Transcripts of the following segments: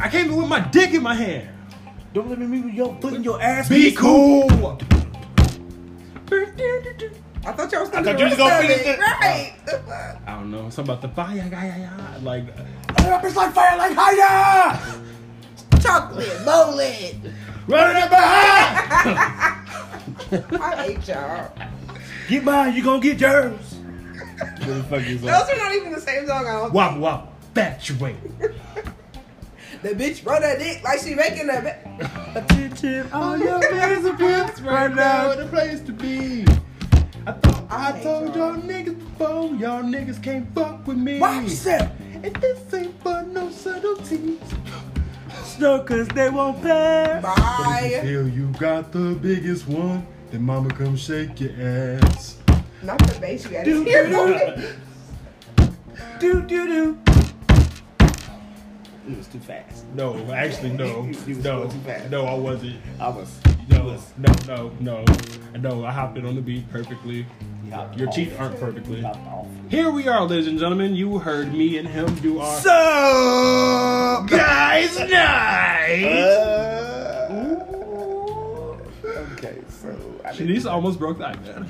I came in with my dick in my hand. Don't let me meet with your foot in your ass. Be cool. I thought y'all was I gonna thought you was gonna finish it. it. Right. Fuck? I don't know. Something about the fire, yeah, yeah. Like, uh, It's like fire, like higher. Chocolate, bowling. Running up behind. I hate y'all. Get mine, you gonna get yours. What the fuck is Those are not even the same song. I don't wobble, wobble, fatuate. The bitch run her dick like she making a. Ba- Attention, all your business right now. the place to be. I thought I, I told y'all. y'all niggas before, y'all niggas can't fuck with me. What you said? And this ain't for no subtleties. No, cause they won't pay. Bye. Feel you got the biggest one, then mama come shake your ass. Not the bass you got to hear for me. Do do do. It was too fast. No, actually, no, You was no, too fast. no, I wasn't. I was. No, no, no, no, no. I hopped it on the beat perfectly. Hopped Your off. teeth aren't perfectly. Here we are, ladies and gentlemen. You heard me and him do our So, guys' night. okay, so I Shanice almost broke the iPad.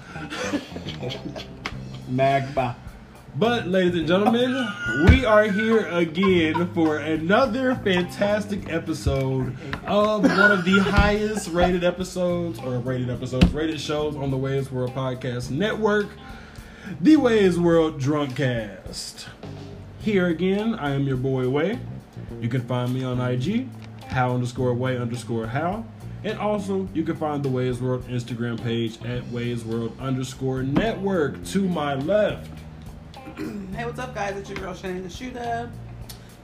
Magba. But, ladies and gentlemen, we are here again for another fantastic episode of one of the highest rated episodes, or rated episodes, rated shows on the Wei's World Podcast Network, the Wei's World Drunkcast. Here again, I am your boy Wei. You can find me on IG, how underscore way underscore how. And also, you can find the Wei's World Instagram page at Wei's World underscore network to my left. Hey, what's up, guys? It's your girl Shane the Shooter.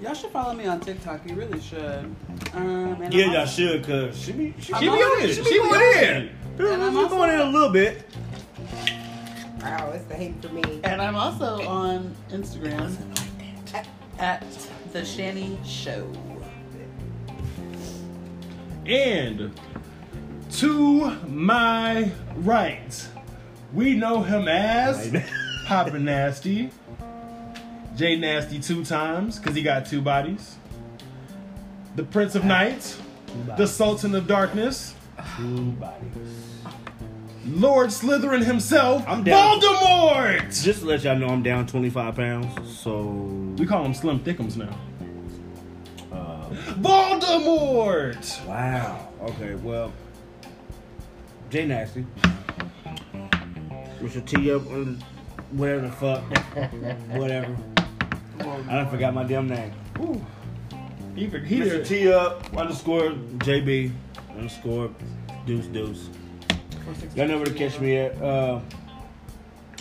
Y'all should follow me on TikTok. You really should. Um, and Yeah, I'm y'all should, cause she be she, I'm be on on it. it. She She be be going in. And I'm She's also- going in a little bit. Wow, it's the hate for me. And I'm also on Instagram at, at the Shanny Show. And to my right, we know him as Papa Nasty. J Nasty two times, because he got two bodies. The Prince of Night, the Sultan of Darkness, Two bodies. Lord Slytherin himself, I'm down. Voldemort! Just to let y'all know, I'm down 25 pounds. So, We call him Slim Thickums now. uh, Voldemort! wow. Okay, well, J Nasty. With your T up and whatever the fuck, whatever. I done forgot my damn name. Ooh. He, he Mr. T up underscore JB underscore deuce deuce. Y'all know where to catch me at. Uh,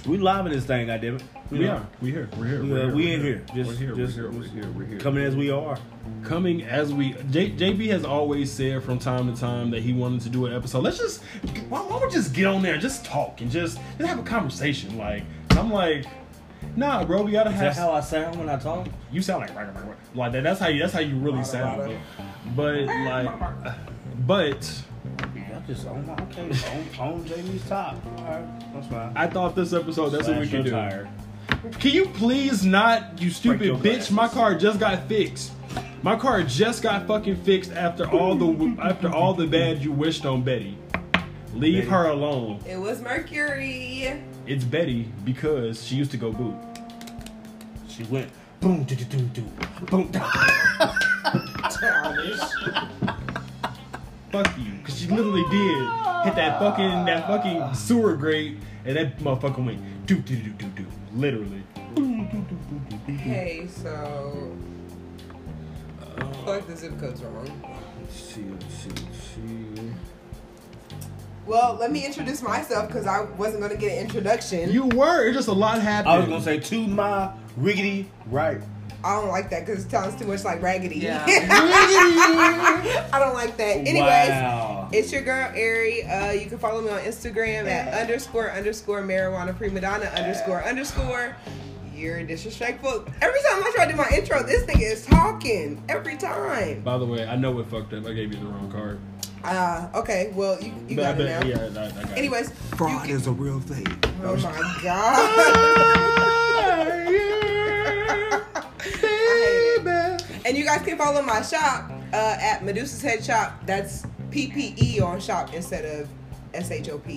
we live in this thing, goddammit. You We know, are. We here. We're here. We, We're uh, here. we We're in here. We're here. just- we're here. We're here. We're here. Coming as we are. coming as we J, JB has always said from time to time that he wanted to do an episode. Let's just why, why don't we just get on there and just talk and just, just have a conversation. Like I'm like, nah, bro, we gotta Is have. that how I sound when I talk? you sound like like that. That's how you. That's how you really sound. But, but like, but just on okay, on, on JB's top. Alright, that's fine. I thought this episode that's what we Slash could do. Can you please not, you stupid bitch? glasses. My car just got fixed. My car just got fucking fixed after all the after all the bad you wished on Betty. Leave Betty. her alone. It was Mercury. It's Betty because she used to go boot. She went boom do do do do boom. Childish. Fuck you, because she literally did hit that fucking that fucking sewer grate, and that motherfucker went do do do do do, literally. Hey, so. I feel the zip code's wrong. See, see, see. Well, let me introduce myself because I wasn't going to get an introduction. You were. It's just a lot happened. I was gonna say to my riggedy right. I don't like that because it sounds too much like raggedy. Yeah. I don't like that. Anyways, wow. it's your girl Ari. Uh, you can follow me on Instagram at underscore underscore marijuana prima donna underscore underscore. You're disrespectful. Every time I try to do my intro, this thing is talking. Every time. By the way, I know it fucked up. I gave you the wrong card. Uh, okay, well, you, you But I got it now. Yeah, I, I got. Anyways, Fraud you is a real thing. oh my god. guys can follow my shop uh, at Medusa's Head Shop. That's PPE on shop instead of SHOP.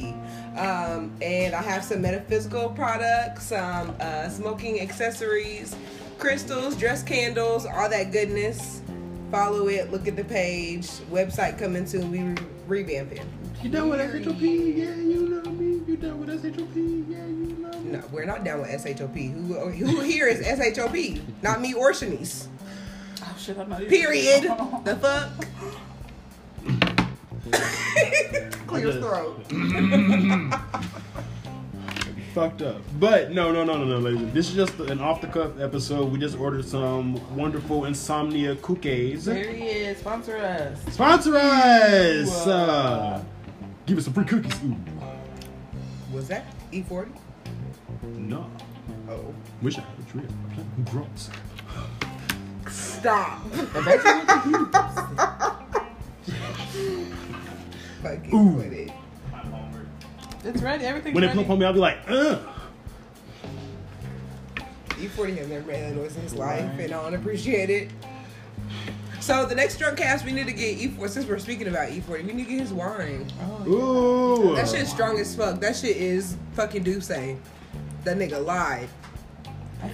Um, and I have some metaphysical products, some uh, smoking accessories, crystals, dress candles, all that goodness. Follow it, look at the page. Website coming soon. We re- revamping. You done with SHOP? Yeah, you know me. You done with SHOP? Yeah, you know me. No, we're not down with SHOP. Who, who here is SHOP? Not me or Shanice. Oh shit, I'm not even. Period. The fuck? Clear I just- throat. Fucked up. But no, no, no, no, no, ladies. This is just an off the cuff episode. We just ordered some wonderful insomnia cookies. There he is. Sponsor us. Sponsor us! Ooh, Uh, uh, give us some free cookies. Ooh. Was that E40? No. Oh. Wish I had a drip. I'm playing who drops. Stop. Fucking Ooh. with it. It's ready. Everything's When they ready. pull up on me, I'll be like, uh. E40 has never made that noise in his life, and I don't appreciate it. So the next drunk cast, we need to get E40. Since we're speaking about E40, we need to get his wine. Oh, Ooh. That shit's strong as fuck. That shit is fucking Duce. That nigga lied.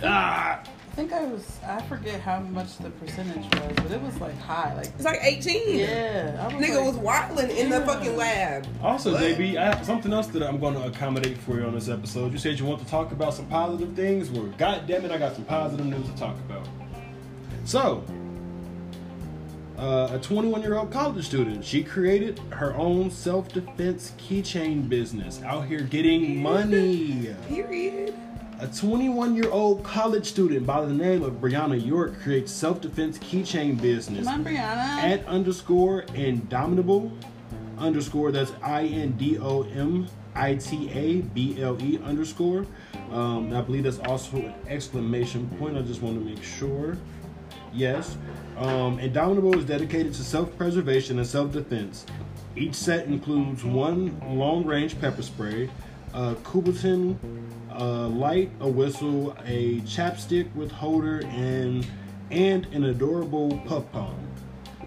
Ah. I think I was. I forget how much the percentage was, but it was like high. Like It's like 18. yeah, I was Nigga like, was wilding in the fucking lab. Also, What? JB, I have something else that I'm going to accommodate for you on this episode. You said you want to talk about some positive things. Well, God damn it, I got some positive news to talk about. So, uh, a 21 year old college student, she created her own self defense keychain business out here getting money. Period. A 21 year old college student by the name of Brianna York creates self defense keychain business Come on, Brianna. at underscore indomitable underscore that's I N D O M I T A B L E underscore. Um, I believe that's also an exclamation point. I just want to make sure. Yes. Um, Indomitable is dedicated to self preservation and self defense. Each set includes one long range pepper spray, a Kubotan uh, light, a whistle, a chapstick with holder, and and an adorable puff palm.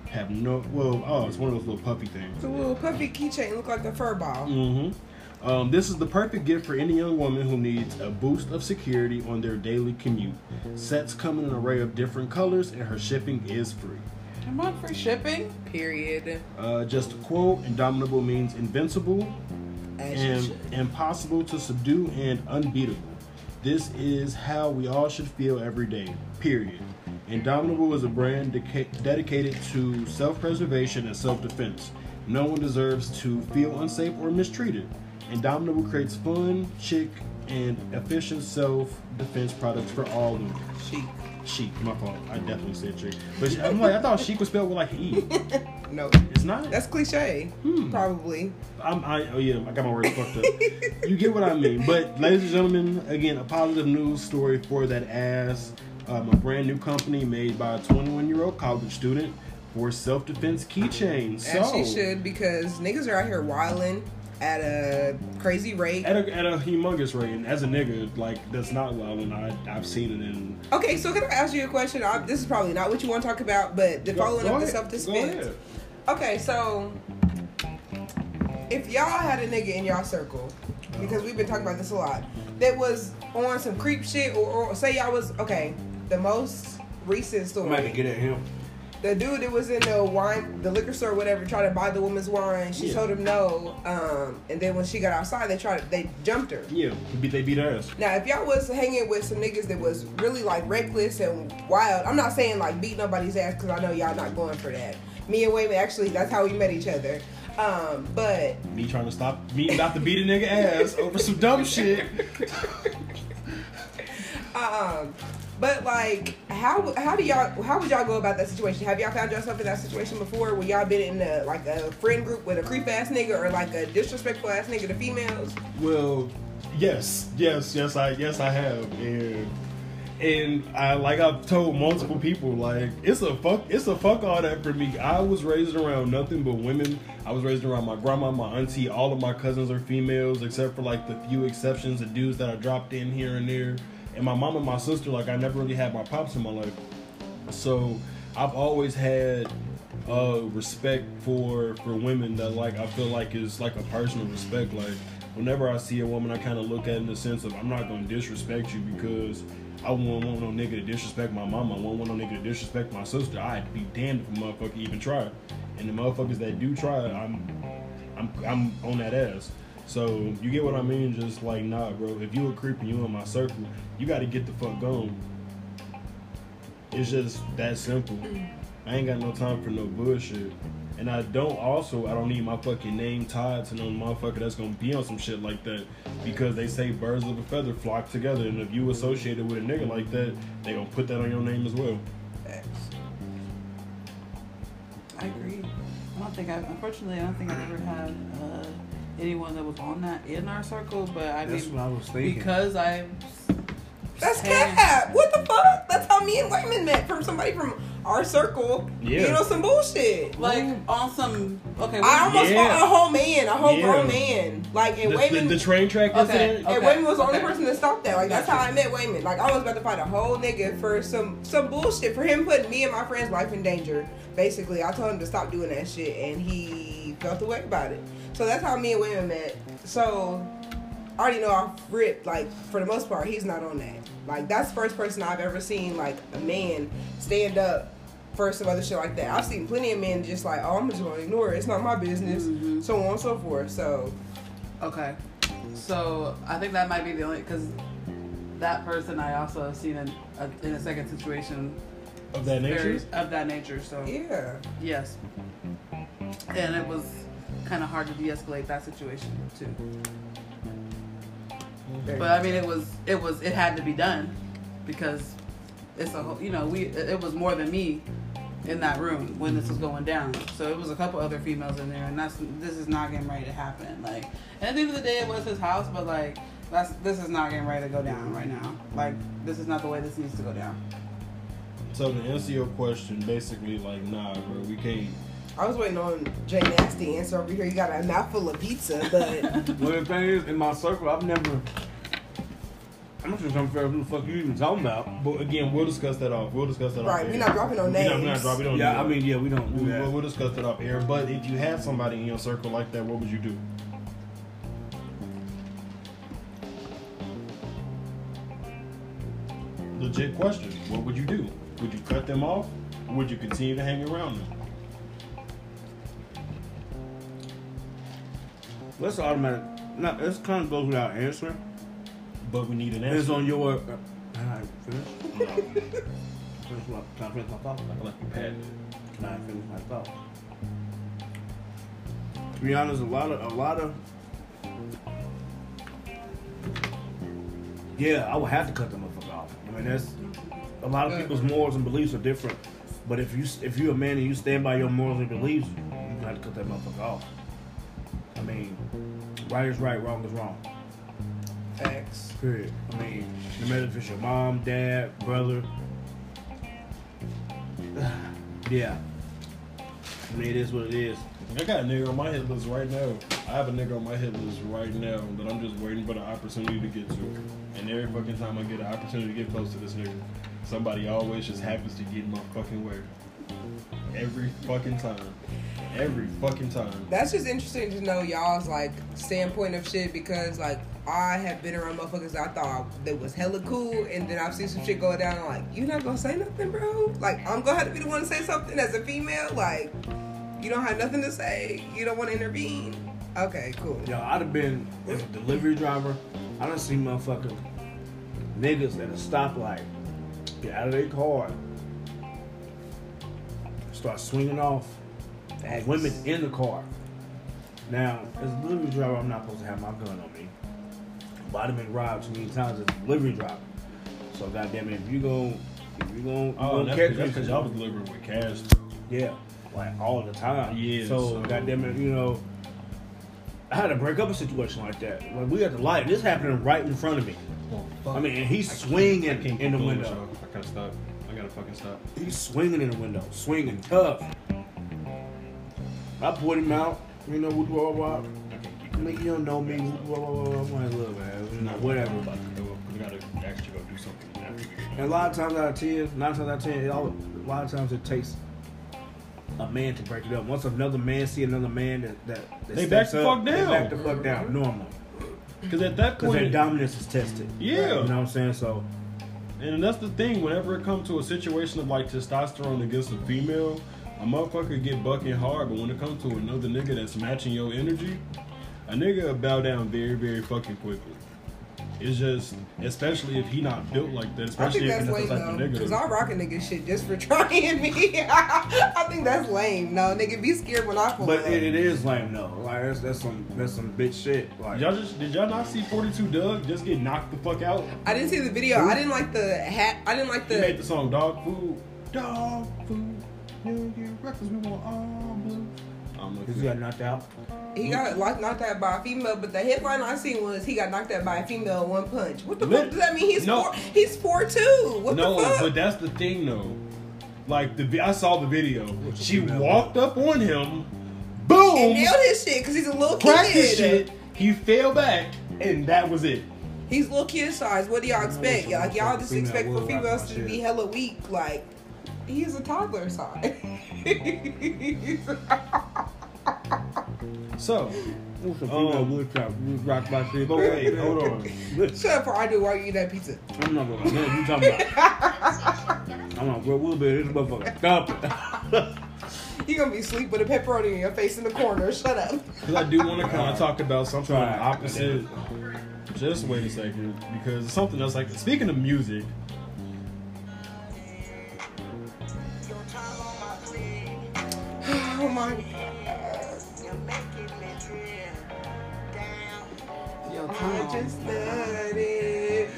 Have no well, oh, it's one of those little puffy things. The little puffy keychain look like a fur ball. Mm-hmm. Um, this is the perfect gift for any young woman who needs a boost of security on their daily commute. Sets come in an array of different colors, and her shipping is free. Come on, free shipping. Period. Uh, just a quote: "Indomitable means invincible and impossible to subdue and unbeatable. This is how we all should feel every day. Period." Indomitable is a brand deca- dedicated to self-preservation and self-defense. No one deserves to feel unsafe or mistreated. Indomitable creates fun, chic, and efficient self-defense products for all women. Chic. Chic, my fault. I definitely said chic. But I'm like, I thought chic was spelled with like E. No. It's not. That's cliche. Hmm. Probably. I'm, I, oh yeah, I got my words fucked up. you get what I mean. But ladies and gentlemen, again, a positive news story for that ass. Um, a brand new company made by a 21 year old college student for self defense keychains. As So she should because niggas are out here wilding at a crazy rate. at a, at a humongous rate, and as a nigga, like that's not wild, and I I've seen it in. Okay, so can I ask you a question? I, this is probably not what you want to talk about, but the following Go up the self Go defense. Okay, so if y'all had a nigga in y'all circle, because we've been talking about this a lot, that was on some creep shit, or, or say y'all was okay. The most recent story. I'm about to get at him. The dude that was in the wine, the liquor store, whatever, tried to buy the woman's wine. She Yeah. told him no, um, and then when she got outside, they tried, they jumped her. Yeah, beat they beat her ass. Now, if y'all was hanging with some niggas that was really like reckless and wild, I'm not saying like beat nobody's ass because I know y'all not going for that. Me and Wayman actually, that's how we met each other. Um, but Me trying to stop me about to beat a nigga ass over some dumb shit. um, but like, how how do y'all how would y'all go about that situation? Have y'all found yourself in that situation before, where y'all been in a, like a friend group with a creep ass nigga or like a disrespectful ass nigga to females? Well, yes, yes, yes, I yes I have, and and I like I've told multiple people like it's a fuck it's a fuck all that for me. I was raised around nothing but women. I was raised around my grandma, my auntie. All of my cousins are females, except for like the few exceptions, the dudes that I dropped in here and there. And my mom and my sister, like I never really had my pops in my life. So I've always had uh respect for for women that like I feel like is like a personal respect. Like whenever I see a woman, I kind of look at in the sense of I'm not gonna disrespect you because I won't want no nigga to disrespect my mama. I won't want no nigga to disrespect my sister. I'd be damned if a motherfucker even try. And the motherfuckers that do try, I'm I'm I'm on that ass. So you get what I mean? Just like nah, bro. If you a creep and you in my circle, you got to get the fuck gone. It's just that simple. I ain't got no time for no bullshit. And I don't also I don't need my fucking name tied to no motherfucker that's gonna be on some shit like that. Because they say birds of a feather flock together and if you associated with a nigga like that, they gonna put that on your name as well. I agree. I don't think I've, unfortunately, I don't think I've ever had uh, anyone that was on that in our circle. But I That's mean, what I was thinking. because I. That's cat. What the fuck? That's how me and Wayman met from somebody from our circle. Yeah. You know, some bullshit. Like on some okay. I almost Yeah. fought a whole man, a whole Yeah. grown man. Like, and The, the, Wayman. the train track Okay. incident. and Wayman was the only person that stopped that. Like that's how I met Wayman. Like I was about to fight a whole nigga for some some bullshit for him putting me and my friend's life in danger. Basically, I told him to stop doing that shit, and he felt the way about it. So that's how me and Wayman met. So I already know off rip. Like for the most part, he's not on that. Like that's the first person I've ever seen like a man stand up for some other shit like that. I've seen plenty of men just like, oh, I'm just gonna ignore it. It's not my business. Mhm. So on and so forth. So Okay, so I think that might be the only because that person I also have seen in a, in a second situation Of that nature. very- of that nature. So yeah. yes, and it was kind of hard to de-escalate that situation too. But I mean, it was it was it had to be done because it's a whole you know we it it was more than me in that room when this was going down. So it was a couple other females in there, and that's this is not getting ready to happen. Like, and at the end of the day, it was his house, but like that's this is not getting ready to go down right now. Like, this is not the way this needs to go down. So to answer your question, basically like nah, bro, we can't. I was waiting on Jay Nasty answer over here. You got a mouthful of pizza, but Well, the thing is, in my circle, I've never. I'm not sure I'm fair. Who the fuck you even talking about? But again, we'll discuss that off. We'll discuss that right, off. we're not dropping no We're not, we're not dropping. We don't Yeah, do I mean, yeah, we don't do we, that. we'll, we'll discuss that off air. But if you had somebody in your circle like that, what would you do? Legit question. What would you do? Would you cut them off? Or would you continue to hang around them? Let's automatic. No, this kind of goes without answering. But we need an answer. It's on your. Uh, can I finish? No, Finish my, can I finish my thought? I like you pat. Can I finish my thought? To be honest, a lot of a lot of. Yeah, I would have to cut them motherfucker off. I mean, that's a lot of people's morals and beliefs are different. But if you if you're a man and you stand by your morals and beliefs, you have to cut that motherfucker off. I mean, right is right, wrong is wrong. Facts. Period. I mean, no matter if it's your mom, dad, brother. yeah. I mean, it is what it is. I got a nigga on my hit list right now. I have a nigga on my hit list right now that I'm just waiting for the opportunity to get to. And every fucking time I get an opportunity to get close to this nigga, somebody always just happens to get in my fucking way. Every fucking time. Every fucking time. That's just interesting to know y'all's like standpoint of shit because like I have been around motherfuckers I thought that was hella cool and then I've seen some shit go down. I'm like, you're not gonna say nothing, bro? Like I'm gonna have to be the one to say something as a female. Like you don't have nothing to say. You don't want to intervene. Okay, cool. Yo, I'd have been as a delivery driver. I don't see motherfucking niggas at a stoplight get out of their car, start swinging off Facts. women in the car. Now, as a delivery driver, I'm not supposed to have my gun on me. But I've been robbed too many times as a delivery driver. So goddamn it, if you gon' if you gon' Oh, you that's gon' catch because me, y'all was delivering with cash. yeah, like all the time. Yeah, So, so- goddamn it, you know, I had to break up a situation like that. Like we at the light, this happening right in front of me. I mean, and he's swinging I can't in the keep going with window. I gotta stop. I gotta fucking stop. He's swinging in the window, swinging tough. I pulled him out. You know. I can't I mean, you don't know me. Blah, blah, blah, blah. I'm like, look, man, you know, whatever. About to go up. We gotta actually go do something And a lot of times out of ten, nine times out of ten, it all, a lot of times it takes a man to break it up. Once another man see another man that that, that They back the fuck they down. back the fuck down, normal. Because at that Because their dominance is tested. Yeah. you know what I'm saying. So and that's the thing. Whenever it comes to a situation of like testosterone against a female, a motherfucker get bucking hard. But when it comes to another nigga that's matching your energy, a nigga will bow down very, very fucking quickly. It's just, especially if he not built like that. I Especially think if that's he's lame the type of though, nigga. because I rock a nigga shit just for trying me. I think that's lame. No, nigga, be scared when I pull But up. it, it is lame though. Like that's, that's some that's some bitch shit. Like Y'all just did y'all not see 42 Dugg just get knocked the fuck out? I didn't see the video. I didn't like the hat. I didn't like the. He made the. the song Dog Food. Dog Food. You get breakfast, we want all blue. I don't because he got knocked out. He got like knocked out by a female, but the headline I seen was he got knocked out by a female in one punch. What the Lit- fuck does that mean? He's No. four. He's four two. What no, the fuck? but that's the thing though. Like the vi- I saw the video. She walked up on him, boom, and nailed his shit because he's a little cracked kid. his shit. He fell back, and that was it. He's little kid size. What do y'all expect? wish a Like y'all just expect for females to be hella weak. Like he's a toddler size. So, What's a female female would try would rock my shit? but wait, hold on. Shut up, or I do while you eat that pizza. I'm not gonna. Man, you talking about? I'm not gonna grow a little bit. This motherfucker. Stop it. You gonna be asleep with a pepperoni in your face in the corner. Shut up. Because I do want to kind of talk about something Try opposite. Just wait a second, because something else. Like speaking of music, Oh my. Yo, I on. just love it.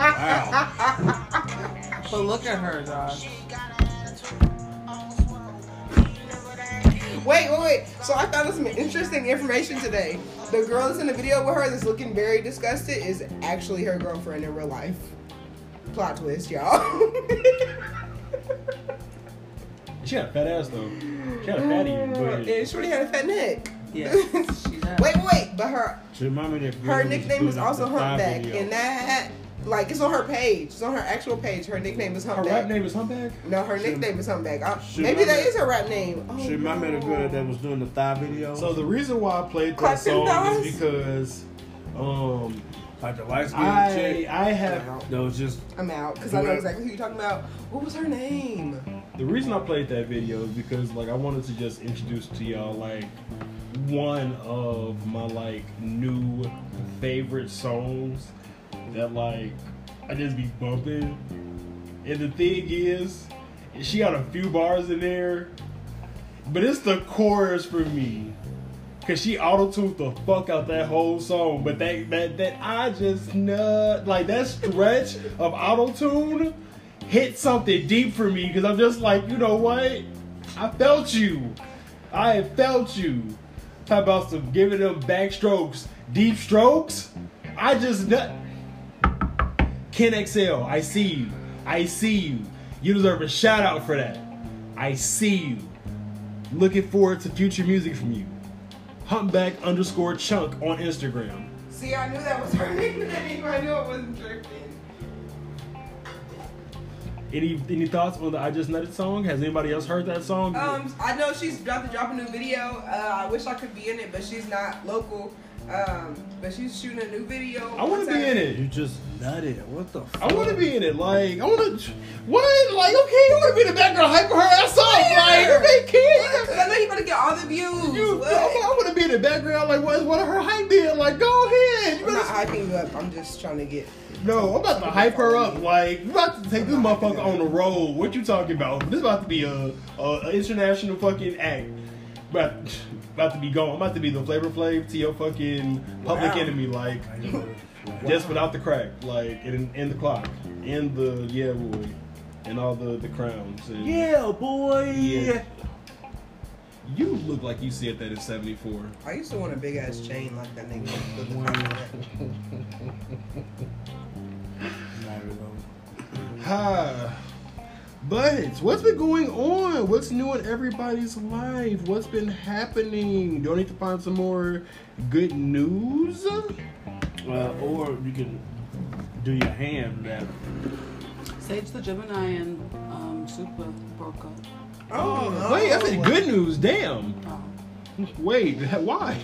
Wow. But look at her, Josh. Wait, wait, wait. So I found some interesting information today. The girl that's in the video with her that's looking very disgusted is actually her girlfriend in real life. Plot twist, y'all. she had a fat ass though. She had a fatty, but and Shorty had a fat neck. Yes, she does. Wait, wait, but her She remind me that her nickname is also the thigh Humpback, video. and that like it's on her page. It's on her actual page. Her nickname is her Humpback. rap name is Humpback. No, her She- nickname is Humpback. I, maybe that remember- is her rap name. Oh, She remind me of the girl that was doing the thigh video. So the reason why I played that Clap song thighs. is because um like the light skinned I chick. I have No, was just I'm out because I know exactly who you're talking about. What was her name? the reason I played that video is because like I wanted to just introduce to y'all like one of my like new favorite songs that like I just be bumping. And the thing is, she got a few bars in there, but it's the chorus for me. Cause she auto-tuned the fuck out that whole song, but that that that I just nut like that stretch of auto-tune hit something deep for me because I'm just like, you know what? I felt you. I felt you. Talk about some giving them backstrokes, deep strokes. I just nut. Ken XL, I see you. I see you. You deserve a shout out for that. I see you. Looking forward to future music from you. Humpback underscore chunk on Instagram. See, I knew that was her nickname. I knew it wasn't tripping. Any any thoughts on the I Just Nutted song? Has anybody else heard that song? Um, I know she's about to drop a new video. Uh, I wish I could be in it, but she's not local. Um, but she's shooting a new video. I want to be in it. you it. just nutted. What the fuck? I want to be in it. Like I want to. What? Like okay, you want to be in the background hyping her ass up? Like okay, Because. I know you're gonna get all the views. You, What? I want to be in the background. Like what? What her hype did? Like go ahead. You I'm not better- hyping you up. I'm just trying to get. No, I'm about to hype her up. Like, we about to take this motherfucker on the road. What you talking about? This about to be a, a, a international fucking act. About, about to be gone. I'm about to be the Flavor Flav to your fucking public Wow. enemy. Like, just without the crack. Like, in, and the clock. in the, yeah, boy. And all the, the crowns. And Yeah, boy. Yeah. You look like you said that in 74. I used to want a big ass chain like that nigga. Ha. But what's been going on? What's new in everybody's life? What's been happening? Do I need to find some more good news? Uh, or you can do your hand that Sage the Gemini and um, Super broke up. Oh, no. Wait, that's said good news. Damn. Oh. Wait, why?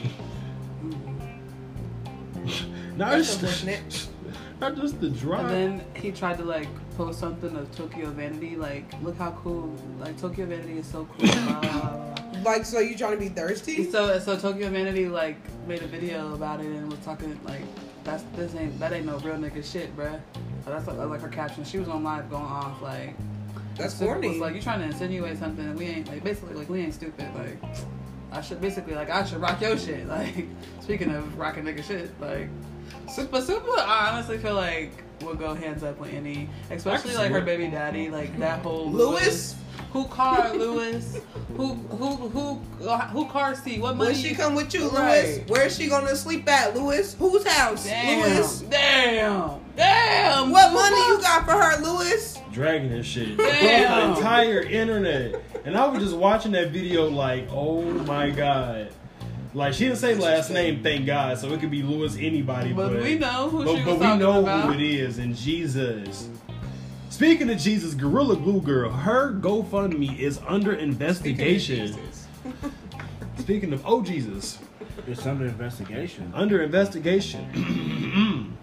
not just, unfortunate. not just the And then he tried to like post something of Tokyo Vanity, like, look how cool, like Tokyo Vanity is so cool. blah, blah, blah, blah. Like, so you trying to be thirsty? So so Tokyo Vanity like made a video about it and was talking like that's this ain't that ain't no real nigga shit, bruh. So that's like, like her caption. She was on live going off like That's Super corny. Was like you trying to insinuate something and we ain't like basically like we ain't stupid like I should basically like I should rock your shit like speaking of rocking nigga shit like Super Super I honestly feel like would go hands up with any especially like her baby daddy like that whole Lewis? who car Lewis who who who who car seat what money When she come with you, Right. Lewis, where's she gonna sleep at, Lewis? Whose house, Damn, Lewis? damn, damn. What money you got for her, Lewis? dragging this shit Damn. the entire internet. And I was just watching that video like, oh my god. Like she didn't say last name, thank God, so it could be Lewis anybody, but, But we know who but, she but was we know about. who it is, and Jesus. Speaking of Jesus, Gorilla Glue Girl, her GoFundMe is under investigation. Speaking of oh Jesus, It's under investigation. under investigation.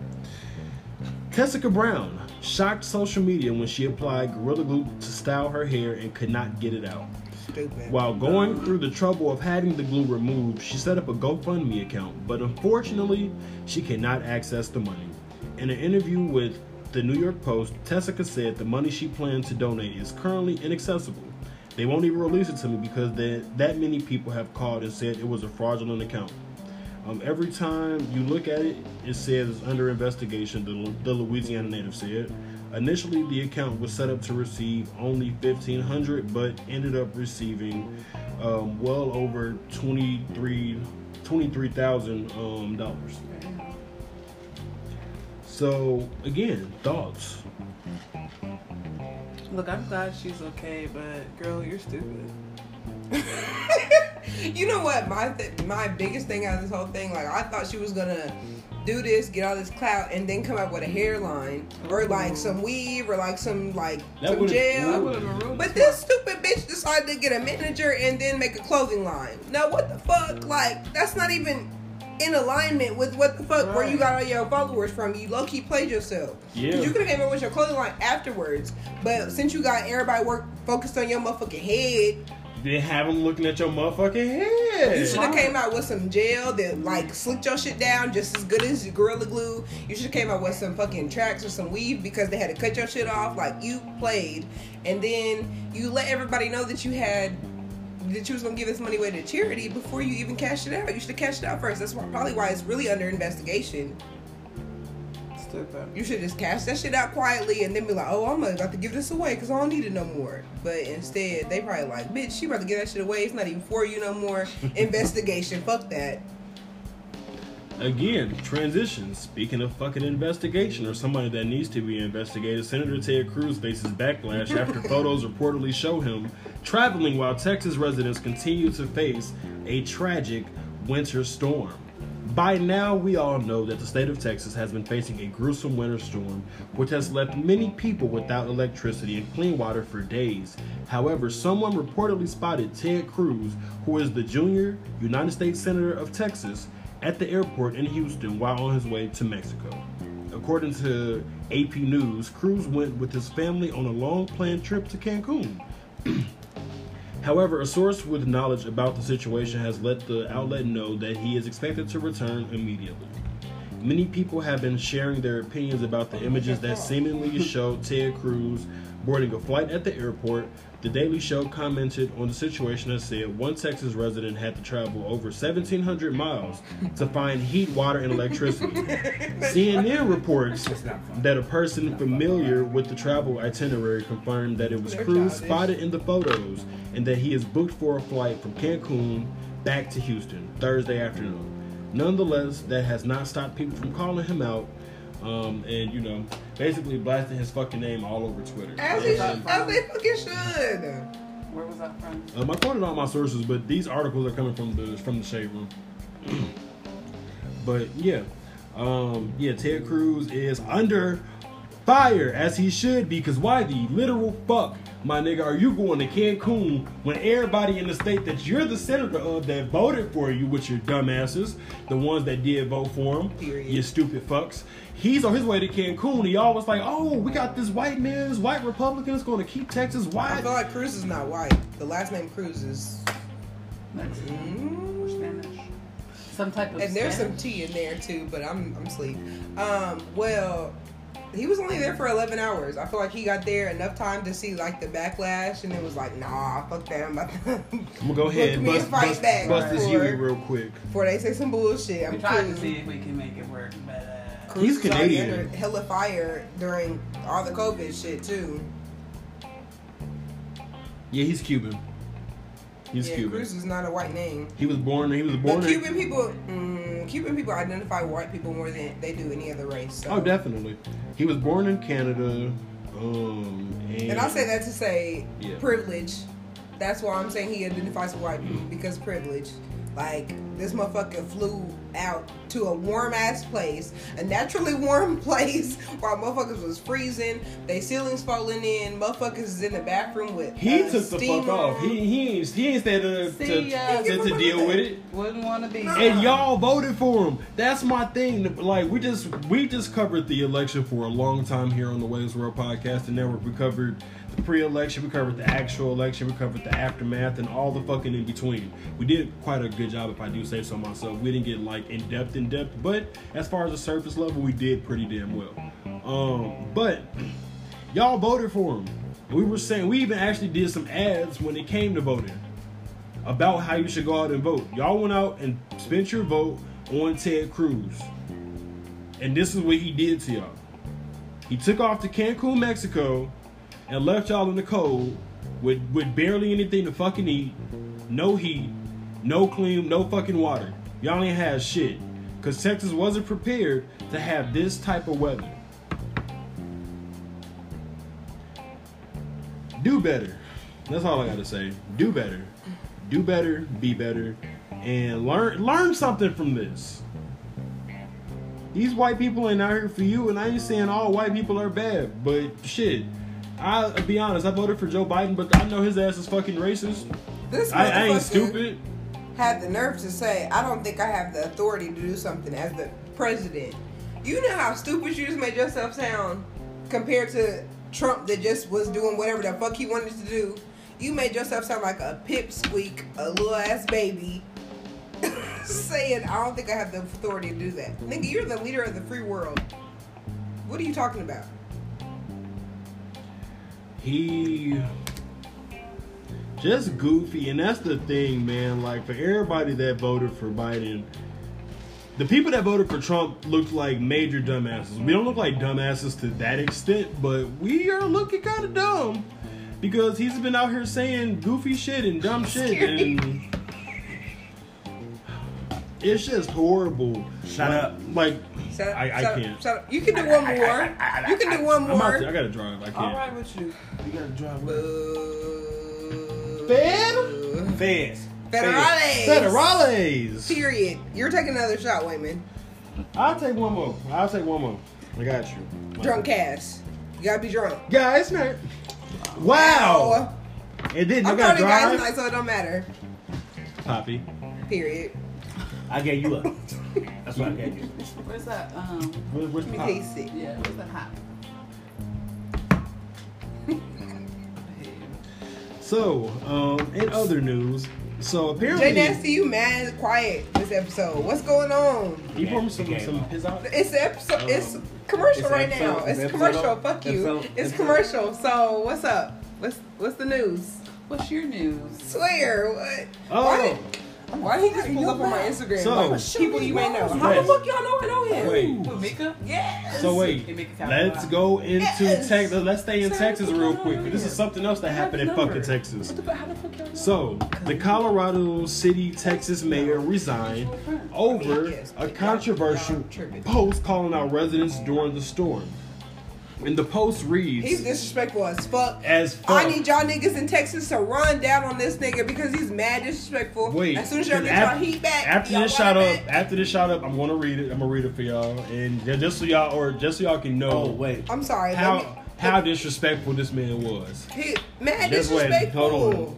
Tessica Brown shocked social media when she applied Gorilla Glue to style her hair and could not get it out. Stupid. While going through the trouble of having the glue removed, she set up a GoFundMe account, but unfortunately, she cannot access the money. In an interview with the New York Post, Tessica said the money she planned to donate is currently inaccessible. They won't even release it to me because that that many people have called and said it was a fraudulent account. Um, every time you look at it, it says it's under investigation. The, the Louisiana native said. Initially, the account was set up to receive only fifteen hundred, but ended up receiving um, well over 23 $23,000 um, dollars. So again, thoughts. Look, I'm glad she's okay, but girl, you're stupid. you know what? My th- my biggest thing out of this whole thing, like I thought she was gonna do this, get all this clout, and then come up with a hairline or like some weave or like some like That some gel. that would've been rude But this stupid bitch decided to get a manager and then make a clothing line. Now what the fuck? Mm. Like that's not even in alignment with what the fuck where you got all your followers from. You low key played yourself. Yeah. You could have came up with your clothing line afterwards, but since you got everybody work focused on your motherfucking head, Then have them looking at your motherfucking head. you should have came out with some gel that like slicked your shit down just as good as Gorilla Glue. You should have came out with some fucking tracks or some weave because they had to cut your shit off. Like you played, and then you let everybody know that you had that you was gonna give this money away to charity before you even cashed it out. You should have cashed it out first. That's why, probably why it's really under investigation. Stupid. You should just cash that shit out quietly and then be like, oh, I'm about to give this away because I don't need it no more. But instead, they probably like, bitch, she about to give that shit away. It's not even for you no more. Investigation. Fuck that. Again, transition. Speaking of fucking investigation or somebody that needs to be investigated, Senator Ted Cruz faces backlash after photos reportedly show him traveling while Texas residents continue to face a tragic winter storm. By now, we all know that the state of Texas has been facing a gruesome winter storm, which has left many people without electricity and clean water for days. However, someone reportedly spotted Ted Cruz, who is the junior United States Senator of Texas, at the airport in Houston while on his way to Mexico. According to AP News, Cruz went with his family on a long planned trip to Cancun. However, a source with knowledge about the situation has let the outlet know that he is expected to return immediately. Many people have been sharing their opinions about the images that seemingly show Ted Cruz boarding a flight at the airport. The Daily Show commented on the situation and said one Texas resident had to travel over 1,700 miles to find heat, water, and electricity. CNN reports It's not fun. that a person familiar with the travel itinerary confirmed that it was Cruz spotted in the photos and that he is booked for a flight from Cancun back to Houston Thursday afternoon. Nonetheless, that has not stopped people from calling him out um, and, you know, basically blasting his fucking name all over Twitter. As, he, as they fucking should. Where was that from? um, I quoted all my sources, but these articles are coming from the from the shade room. but yeah, um, yeah, Ted Cruz is under fire as he should be. Cause why the literal fuck, my nigga, are you going to Cancun when everybody in the state that you're the senator of that voted for you, with your dumbasses, the ones that did vote for him, Period. you stupid fucks. He's on his way to Cancun. He y'all like, oh, we got this white man's white Republicans going to keep Texas white. I white. feel like Cruz is not white. The last name Cruz is. Mexican or Spanish. Some type of And there's some tea in there too, but I'm I'm asleep. Um, well, he was only there for 11 hours. I feel like he got there enough time to see like the backlash, and it was like, nah, fuck that. I'm about to I'm gonna go ahead and Look me bust, and fight bust, back bust this before- Huey real quick. before they say some bullshit. I'm trying tried to see if we can make it work, but uh, Cruz He's was already Canadian. under hella fire during all the COVID shit too. Yeah, he's Cuban. He's yeah, Cuban. Cruz is not a white name. He was born. He was born. But in- Cuban people, mm, Cuban people identify white people more than they do any other race. So. Oh, definitely. He was born in Canada. Um, and, And I say that to say Yeah. privilege. That's why I'm saying he identifies with white people because privilege. Like this motherfucker flew out to a warm ass place, a naturally warm place, while motherfuckers was freezing. They ceilings falling in. Motherfuckers is in the bathroom with. He uh, took the steam fuck off. He he ain't he ain't stayed to, to, See ya. to, to deal with it. wouldn't want to be. And y'all voted for him. That's my thing. Like we just we just covered the election for a long time here on the Wei's World Podcast and Network. We covered the pre-election, we covered the actual election, we covered the aftermath, and all the fucking in between. We did quite a good job, if I do say so myself. We didn't get like in depth, in depth, but as far as the surface level, we did pretty damn well. Um, but y'all voted for him. We were saying we even actually did some ads when it came to voting about how you should go out and vote. Y'all went out and spent your vote on Ted Cruz. And this is what he did to y'all. He took off to Cancun, Mexico, and left y'all in the cold with, with barely anything to fucking eat, no heat, no clean, no fucking water. Y'all ain't had shit. Cause Texas wasn't prepared to have this type of weather. Do better. That's all I gotta say. Do better. Do better, be better, and learn learn something from this. These white people ain't out here for you, and I ain't saying all white people are bad, but shit. I'll be honest, I voted for Joe Biden, but I know his ass is fucking racist. This I, I ain't stupid. Had the nerve to say, "I don't think I have the authority to do something as the president." You know how stupid you just made yourself sound compared to Trump that just was doing whatever the fuck he wanted to do. You made yourself sound like a pipsqueak, a little ass baby, saying, "I don't think I have the authority to do that." Nigga, you're the leader of the free world. What are you talking about? He just goofy and that's the thing man. Like for everybody that voted for biden the people that voted for trump looked like major dumbasses. We don't look like dumbasses to that extent but we are looking kind of dumb because he's been out here saying goofy shit and dumb shit and it's just horrible. Shut Like- up. like Shut up, I- I shut can't. shut up. You can do one more. You can do one I'm about to, I gotta drive i can't All right with you. You gotta drive with Boo. Fed? Feds. Federales. Federales. Period. You're taking another shot, Wayman. I'll take one more. I'll take one more. I got you. Drunk ass. You gotta be drunk. Guys, man. Wow. It didn't. I I'm got counting guys drive. tonight, so it don't matter. Poppy. Period. I gave you up. That's what I gave you. Where's that? Um, Where, where's Let me Pop? taste it. yeah, where's that hot? So, um, in other news, so apparently, Jay Nasty, you mad quiet this episode. What's going on? you pour me some Okay. some piss out. It's the episode. Um, it's commercial it's right episode- now. it's It's commercial. of- Fuck you. episode- It's episode- commercial. So what's up? What's what's the news? What's your news? Swear what? Oh. Why, why did he just pull up on my Instagram? So- like, people you may know. How the fuck y'all know I know him? Wait. Who, Mika? Yes. So wait, It make it sound let's go into Yes. Texas. Let's stay in Sir, Texas real quick. on This is something else that I happened in the fucking. Texas. The, how the fuck y'all? So, the Colorado City, Texas mayor resigned over a controversial post calling out residents during the storm. And the post reads He's disrespectful as fuck. as fuck. I need y'all niggas in Texas to run down on this nigga because he's mad disrespectful. Wait, as soon as y'all 'cause get y'all heat back, After y'all this want shot up, back. after this shot up, I'm gonna read it. I'm gonna read it for y'all, and just so y'all, or just so y'all can know Oh wait. I'm sorry. how me- how disrespectful this man was. he mad Just wait, disrespectful. hold on.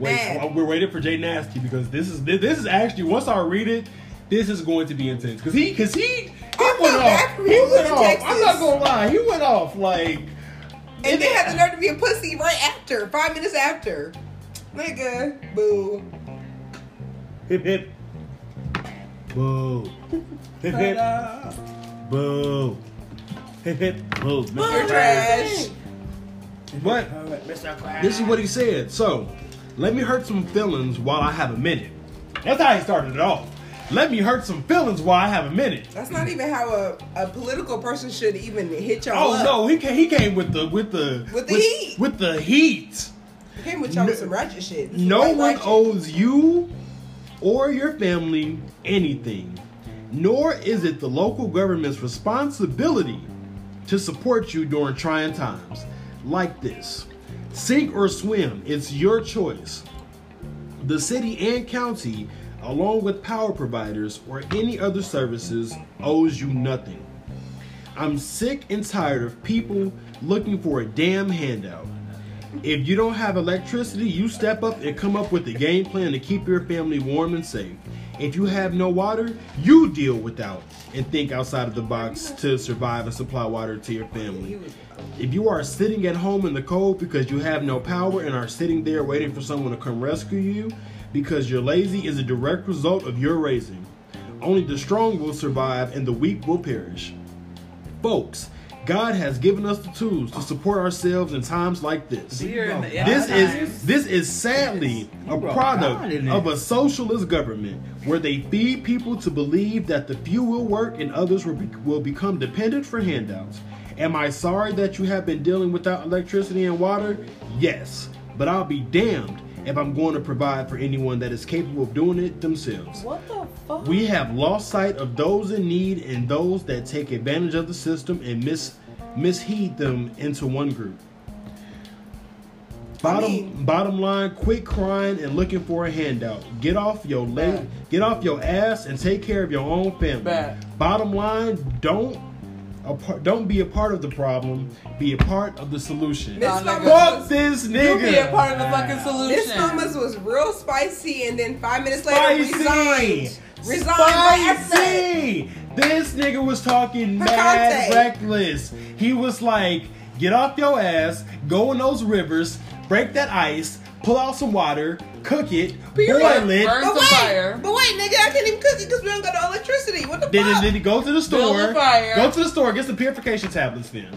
Wait, Man. we're waiting for Jay Nasty because this is this, this is actually once I read it, this is going to be intense because he because he he went off. He went off. I'm not gonna lie. He went off like. And they had the nerve to be a pussy right after, five minutes after. Nigga, boo. Hip hip. Boo. Hip hip. Uh, boo. Hip hip. Boo. You're trash. But this is what he said. So, let me hurt some feelings while I have a minute. That's how he started it off. Let me hurt some feelings while I have a minute. That's not even how a, a political person should even hit y'all Oh up. no, he came, he came with the with the With the heat. with the heat. He came with y'all with some ratchet shit. No one ratchet. owes you or your family anything, nor is it the local government's responsibility to support you during trying times like this. Sink or swim, it's your choice. The city and county, along with power providers or any other services, owes you nothing. I'm sick and tired of people looking for a damn handout. If you don't have electricity, you step up and come up with a game plan to keep your family warm and safe. If you have no water, you deal without and think outside of the box to survive and supply water to your family. If you are sitting at home in the cold because you have no power and are sitting there waiting for someone to come rescue you because you're lazy is a direct result of your raising. Only the strong will survive and the weak will perish. Folks, God has given us the tools to support ourselves in times like this. We are in the This is this is sadly a product of a socialist government where they feed people to believe that the few will work and others will, be, will become dependent for handouts. Am I sorry that you have been dealing without electricity and water? Yes, but I'll be damned if I'm going to provide for anyone that is capable of doing it themselves. What the fuck? We have lost sight of those in need and those that take advantage of the system and mis misheed them into one group. Bottom mean- bottom line, quit crying and looking for a handout. Get off your leg, get off your ass and take care of your own family. Bad. Bottom line, don't a par- don't be a part of the problem, be a part of the solution. Miss Nah, nigga. Fuck was- this You be a part of the fucking solution. Miss Thomas was real spicy, and then five minutes later Spicy. resigned. Resigned. Spicy. This nigga was talking mad reckless. He was like, get off your ass, go in those rivers, break that ice, pull out some water, cook it, Period. boil it. Burn But wait, fire. but wait, nigga, I can't even cook it because we don't got no electricity. What the Then, fuck? then he go to the store, Build a fire. go to the store, get some purification tablets. Then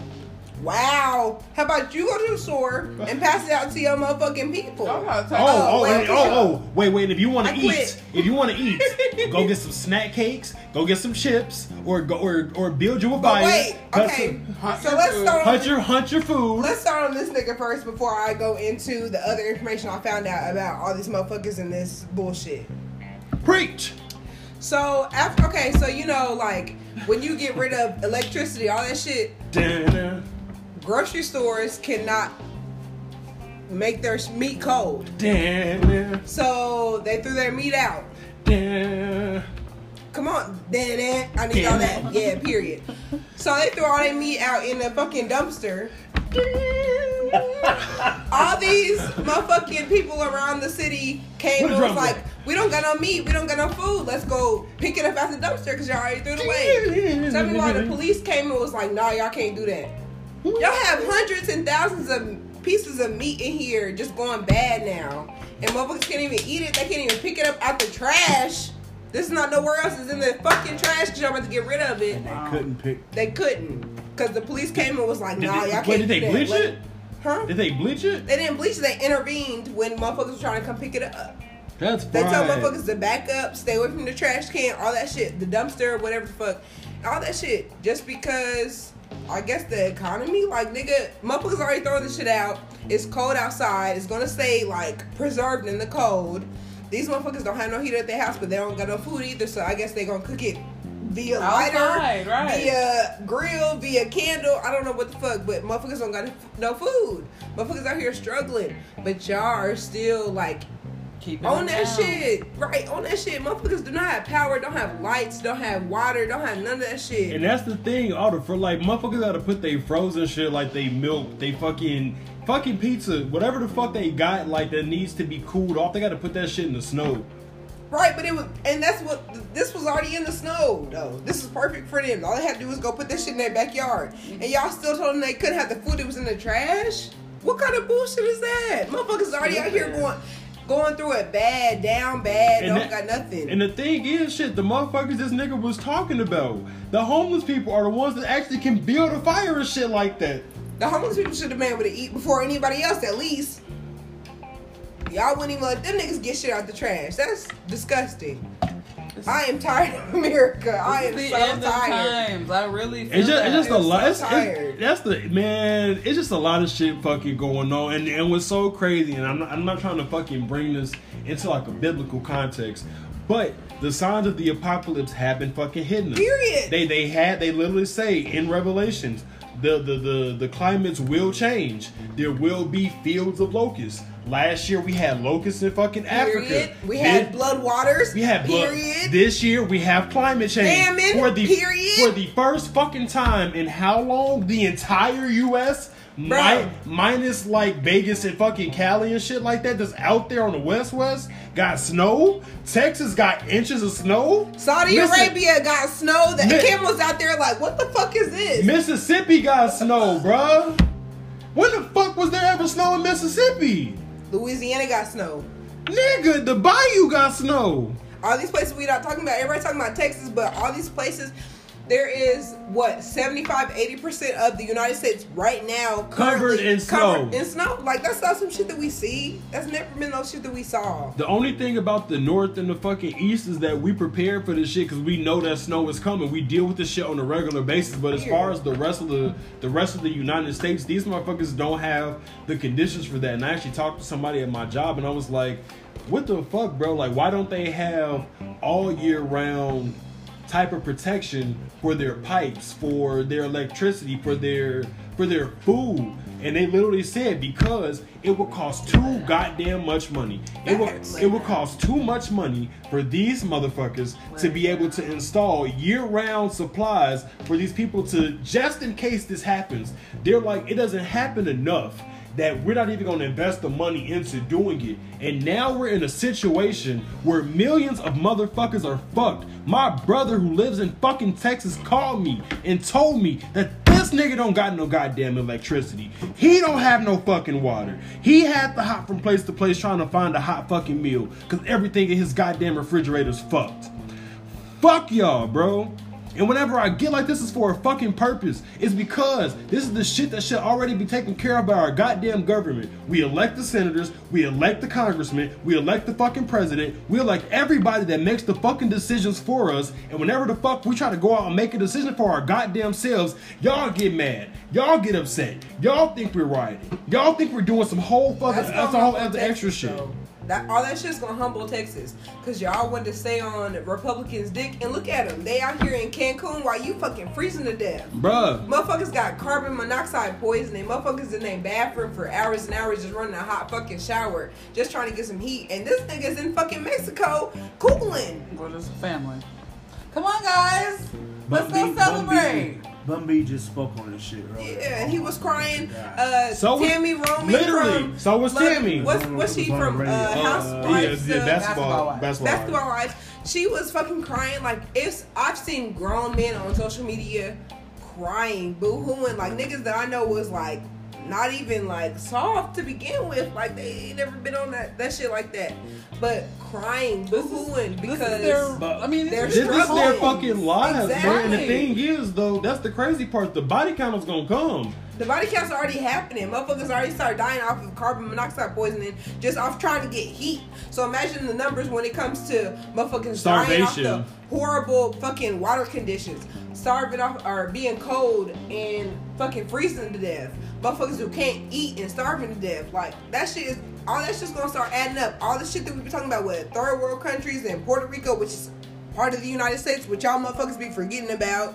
Wow. How about you go to the store and pass it out to your motherfucking people? Y'all oh, oh, oh, wait, and- oh, oh, wait, wait. If you want to eat, if you want to eat, go get some snack cakes, go get some chips, or go or, or build you a But fire. wait, okay. some- Hunt So your let's food. start on hunt your hunt your food. Let's start on this nigga first before I go into the other information I found out about all these motherfuckers and this bullshit. Preach. So after okay, so you know, like when you get rid of electricity, all that shit, Da-na, grocery stores cannot make their meat cold. da-na, So they threw their meat out. da. Come on, then eh, I need all that. Yeah, period. So they threw all their meat out in the fucking dumpster. all these motherfucking people around the city came and was like? "We don't got no meat, we don't got no food. Let's go pick it up at the dumpster because y'all already threw it away." Tell me why the police came and was like, "Nah, y'all can't do that. Y'all have hundreds and thousands of pieces of meat in here just going bad now, and motherfuckers can't even eat it. They can't even pick it up out the trash. This is not nowhere else. It's in the fucking trash because y'all about to get rid of it. They couldn't pick. They couldn't because the police came and was like, Did "Nah, y'all can't." wait, did do they that. bleach Let- it? Huh? Did they bleach it? They didn't bleach it. They intervened when motherfuckers were trying to come pick it up. That's They fine. tell motherfuckers to back up, stay away from the trash can, all that shit, the dumpster, whatever the fuck, all that shit. Just because I guess the economy, like nigga, motherfuckers already throwing this shit out. It's cold outside. It's gonna stay like preserved in the cold. These motherfuckers don't have no heater at their house, but they don't got no food either. So I guess they gonna cook it via Outside, lighter, right. via grill, via candle. I don't know what the fuck, but motherfuckers don't got no food. Motherfuckers out here struggling, but y'all are still like Keep on that down. shit, right? On that shit. Motherfuckers do not have power, don't have lights, don't have water, don't have none of that shit. And that's the thing, all the for like motherfuckers gotta put their frozen shit like they milk, they fucking fucking pizza, whatever the fuck they got like that needs to be cooled off. They gotta put that shit in the snow. Right, but it was, and that's what this was already in the snow though. This is perfect for them. All they had to do was go put that shit in their backyard, and mm-hmm. y'all still told them they couldn't have the food. It was in the trash. What kind of bullshit is that? Motherfuckers already out here going, going through it bad, down bad, And don't that- got nothing. And the thing is, shit, the motherfuckers this nigga was talking about, the homeless people are the ones that actually can build a fire and shit like that. the homeless people should have been able to eat before anybody else, at least. Y'all wouldn't even let them niggas get shit out the trash. That's disgusting. I am tired of America. I am This is so the end of tired. times. I really feel It's just, that. it's just a I'm so lot. It's, it's, that's the man. It's just a lot of shit fucking going on, and and what's so crazy. And I'm not, I'm not trying to fucking bring this into like a biblical context, but the signs of the apocalypse have been fucking hidden. Period. They they had they literally say in Revelations. The, the, the, the climates will change. There will be fields of locusts. Last year we had locusts in fucking Period. Africa. We had blood waters. we have blood. Period. This year we have climate change. Famine, for the period. for the first fucking time in how long the entire U.S. Mi- minus like Vegas and fucking Cali and shit like that that's out there on the West West got snow. Texas got inches of snow. Saudi Listen, Arabia got snow. The Mi- Kim was out there like, what the fuck is this? Mississippi got snow, bruh. When the fuck was there ever snow in Mississippi? Louisiana got snow. Nigga, the Bayou got snow. All these places we not talking about. Everybody talking about Texas, but all these places, there is what 75, 80 percent of the United States right now Covered in covered snow. In snow, like that's not some shit that we see. That's never been no shit that we saw. The only thing about the north and the fucking east is that we prepare for this shit because we know that snow is coming. We deal with this shit on a regular basis. But as far as the rest of the the rest of the United States, these motherfuckers don't have the conditions for that. And I actually talked to somebody at my job, and I was like, "What the fuck, bro? Like, why don't they have all year round?" Type of protection for their pipes, for their electricity, for their for their food. And they literally said because it would cost too goddamn much money. It would it would cost too much money for these motherfuckers to be able to install year-round supplies for these people to just in case this happens. They're like, it doesn't happen enough that we're not even going to invest the money into doing it. And now we're in a situation where millions of motherfuckers are fucked. My brother who lives in fucking Texas called me and told me that this nigga don't got no goddamn electricity. He don't have no fucking water. He had to hop from place to place trying to find a hot fucking meal because everything in his goddamn refrigerator's fucked. Fuck y'all, bro. And whenever I get like this is for a fucking purpose, it's because this is the shit that should already be taken care of by our goddamn government. We elect the senators, we elect the congressmen, we elect the fucking president, we elect everybody that makes the fucking decisions for us. And whenever the fuck we try to go out and make a decision for our goddamn selves, y'all get mad, y'all get upset, y'all think we're right, y'all think we're doing some whole fucking That's that's, whole other extra shit. though. That all that shit's gonna humble Texas, cause y'all want to stay on Republicans' dick and look at them. They out here in Cancun while you fucking freezing to death. Bruh. Motherfuckers got carbon monoxide poisoning. Motherfuckers in their bathroom for hours and hours just running a hot fucking shower, just trying to get some heat. And this nigga's in fucking Mexico cooling. We're just family. Come on, guys. Let's go B- celebrate. Bun B just spoke on this shit earlier. Yeah, and he was crying. Uh, So was- Tami Roman literally, from so was Tammy. What's what's she from? radio. Uh, Uh, House Uh, Wives, yeah, yeah, uh, basketball, Basketball wives. basketball, basketball wives. She was fucking crying. Like it's I've seen grown men on social media crying, boo-hooing. Like niggas that I know was like not even like soft to begin with. Like they ain't never been on that that shit like that. But crying, boo-hooing because their, But- I mean, these They're are This is their fucking lives, bro. And the thing is, though, that's the crazy part. The body count is gonna come. The body counts are already happening. Motherfuckers already start dying off of carbon monoxide poisoning just off trying to get heat. So imagine the numbers when it comes to motherfuckers dying off the horrible fucking water conditions, starving off or being cold and fucking freezing to death. Motherfuckers who can't eat and starving to death. Like that shit is all that shit's gonna start adding up. All the shit that we've been talking about with third world countries and Puerto Rico, which is part of the United States, which y'all motherfuckers be forgetting about.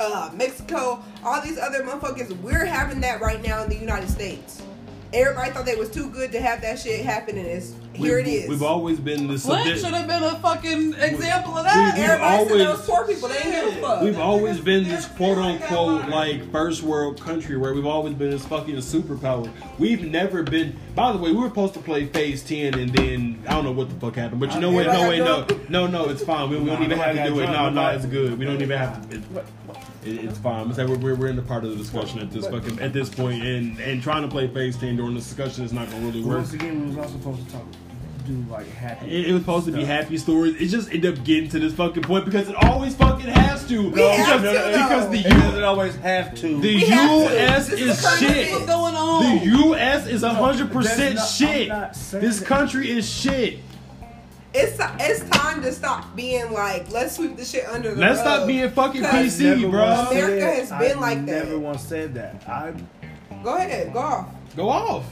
Uh, Mexico, all these other motherfuckers, we're having that right now in the United States. Everybody thought they was too good to have that shit happen, and it's here it We've- is. We've always been the Flint subject- should have been a fucking example of that. we've Everybody said always- those poor people, they ain't give a fuck. We've always been this quote unquote like first world country where we've always been this fucking superpower. We've never been. By the way, we were supposed to play Phase Ten, and then I don't know what the fuck happened. But you know what? No, wait, no, no, no. It's fine. We, we don't even have to do it. No, no, it's good. We don't even have to. It, it, it's fine. Saying we're, we're, we're in the part of the discussion at this fucking at this point, and and trying to play Phase Ten during the discussion is not gonna really work. Once again, we was also supposed to talk, do like happy. It, it was supposed to be happy stories. It just ended up getting to this fucking point because it always fucking has to. We have because, to, because the It U, doesn't always have to. the We have to. U.S. This is is the shit. What's going on? The U.S. is hundred percent that's not- I'm shit. This country is shit. It's it's time to stop being like let's sweep the shit under the Let's rug. stop being fucking PC, bro. America said- has been I like that. Never once said that. I, Go ahead, go off. Go off.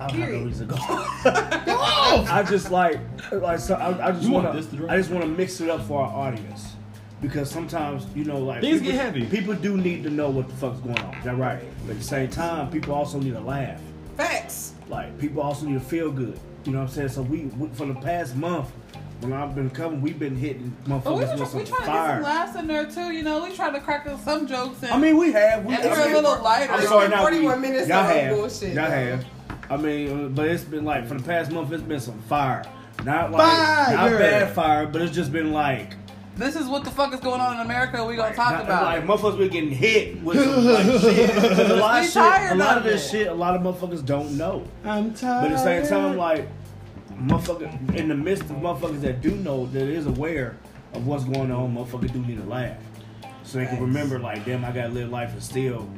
I don't have no reason to go. Go. I just like, like so. I, I just You want want this to to. drop? I just want to mix it up for our audience because sometimes you know, like Things people, get heavy. People do need to know what the fuck's going on. Is that right? But at the same time, people also need to laugh. Facts. Like people also need to feel good. You know what I'm saying? So we, we for the past month, when I've been coming, we've been hitting But we, motherfuckers try, with we some trying to get some fire. laughs in there too. You know, we try to crack some jokes. And I mean, we have. We, And we're a little lighter. I'm It's sorry, now 41 we, minutes y'all of have, bullshit, y'all though. have. I mean, but it's been like for the past month, it's been some fire. Not like Fire! not bad fire, but it's just been like this is what the fuck is going on in America. We gonna talk not- about. like motherfuckers been getting hit with some like shit. a lot of shit, a lot of of this it. shit, a lot of motherfuckers don't know. I'm tired. But at the same time, like motherfucker, in the midst of motherfuckers that do know, that is aware of what's going on, motherfucker do need to laugh, so they can remember, like, damn, I gotta live life and still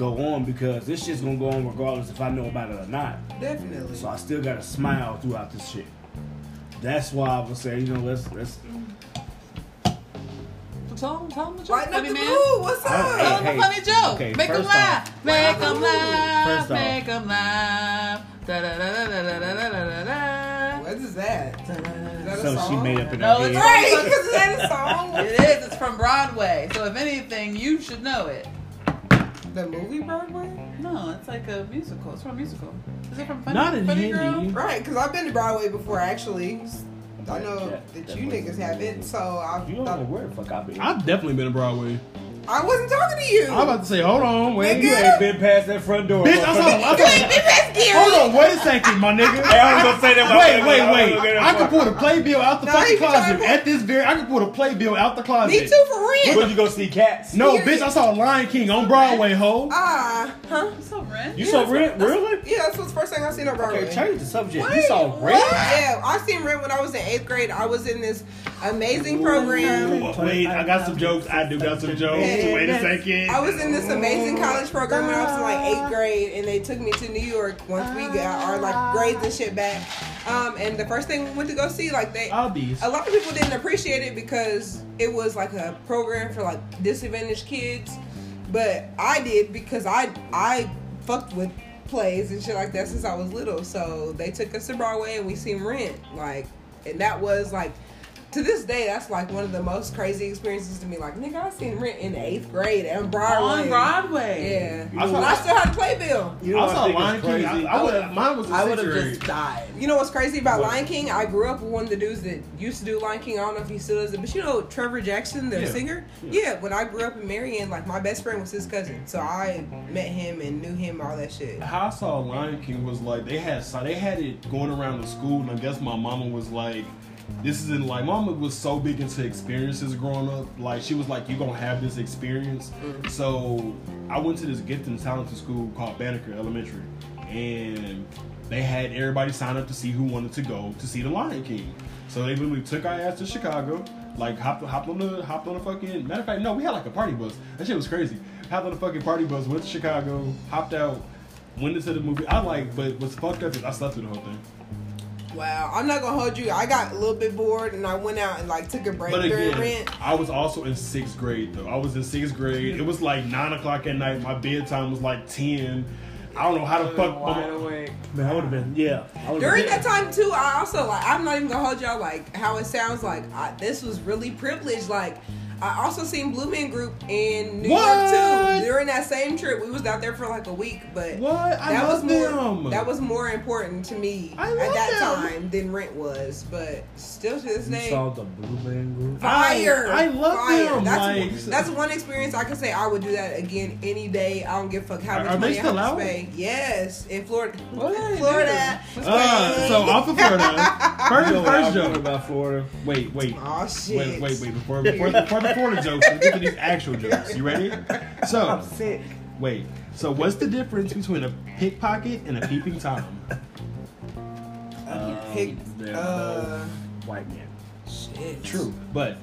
go on because this shit's gonna go on regardless if I know about it or not. Definitely. So I still gotta smile throughout this shit. That's why I would say, you know, let's let's. tell them, tell them the joke, Lighten up funny man. mood. What's I- up? Tell them Hey, a funny joke. okay, make them laugh. off- Make Wow. them laugh. First make them laugh. Da da da da da da da da da da. What is that? Is that a So she made up in No, her it's. Right, is that a song? It is. It's from Broadway. So if anything, you should know it. The movie Broadway? No, it's like a musical. It's from a musical. Is it from Funny, Not in Funny Hindi. Girl? Right, because I've been to Broadway before, actually. I know Yeah, that that you niggas haven't, so I You don't know where the fuck I been. I've definitely been to Broadway. I wasn't talking to you. I'm about to say, hold on, wait. Nigga. You ain't been past that front door. Bitch, I saw. I You ain't been saw past Gary. hold on, wait a second, my nigga. Hey, I was gonna say that. Wait, I wait, wait. gonna get that I can pull the playbill out the Nah, fucking he be trying to closet. pull- At this very, I can pull the playbill out the closet. Me too, for real. When you go see cats? No, Period. bitch, I saw Lion King on Broadway, ho. Ah, huh? You saw Rent? You saw Rent? Really? Yeah, that's what's the first thing I seen on Broadway. Okay, change the subject. Wait, you saw what? Rent? Yeah, I seen Rent when I was in eighth grade. I was in this amazing program. Wait, I got some jokes. I do got some jokes. Wait a second. I was in this amazing college program when I was in like eighth grade, and they took me to New York once we got our like grades and shit back. Um, and the first thing we went to go see, like they, I'll a lot of people didn't appreciate it because it was like a program for like disadvantaged kids, but I did because I I fucked with plays and shit like that since I was little. So they took us to Broadway and we seen Rent, like, and that was like. To this day, that's like one of the most crazy experiences to me. Like, nigga, I seen Rent in eighth grade on Broadway. On Broadway. Yeah, You I saw- I still had a playbill. You know I saw think is Lion King. I, I would. Mine was. I would would have just died. You know what's crazy about What? Lion King? I grew up with one of the dudes that used to do Lion King. I don't know if he still does it, but you know Trevor Jackson, the Yeah. singer. Yeah. when I grew up in Marion, like my best friend was his cousin, so I met him and knew him all that shit. How I saw Lion King was like they had so they had it going around the school, and I guess my mama was like, "This isn't like." Mama was so big into experiences growing up. Like she was like, you're gonna have this experience." Mm-hmm. So I went to this gifted and talented school called Banneker Elementary, and they had everybody sign up to see who wanted to go to see the Lion King. So they literally took our ass to Chicago, like hopped, hopped on the hopped on the fucking. Matter of fact, no, we had like a party bus. That shit was crazy. Hopped on the fucking party bus, went to Chicago, hopped out, went into the movie. I like, but what's fucked up is I slept through the whole thing. Wow, I'm not gonna hold you. I got a little bit bored and I went out and like took a break But during again, Rent. I was also in sixth grade though. I was in sixth grade. It was like nine o'clock at night. My bedtime was like ten. I don't know how the oh, fuck. Wide awake. Man, I would have been. Yeah. I During been- that time too, I also like I'm not even gonna hold y'all like how it sounds like I, this was really privileged. Like I also seen Blue Man Group in New What? York too. During that same trip, we was out there for like a week, but What? I that love was more them. that was more important to me I at that them. time than rent was. But still to this You day, saw the Blue Man Group. fire! I- I love fire. them, That's like- that's one experience I can say I would do that again any day. I don't give a fuck how much money I still have to pay. Yes, in Florida, What Florida. Uh, so off of Florida. First, You know what I first joke. about Florida. Wait, wait. Oh shit! Wait, wait, wait. Before, before, before the Florida jokes, let's get to these actual jokes. You ready? So, I'm sick. wait. So, what's the difference between a pickpocket and a peeping tom? Um, Pick, they're uh, both white man. shit. True, but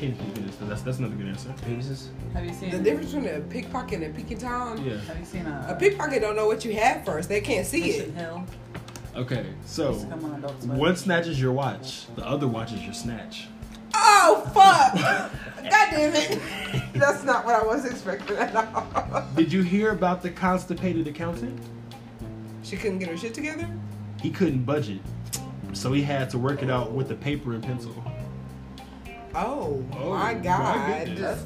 hint, hint, hint, that's that's another good answer. Penises. Have you seen The difference between a pickpocket and a peeking tom. Yeah. Have you seen a, A pickpocket don't know what you have first. They can't see it. Hill? Okay. So, Used to come on Adult Swim. one snatches your watch, the other watches your snatch. Oh fuck! God damn it! That's not what I was expecting at all. Did you hear about the constipated accountant? She couldn't get her shit together. He couldn't budget, so he had to work it out with a paper and pencil. Oh, Oh, my my god! goodness.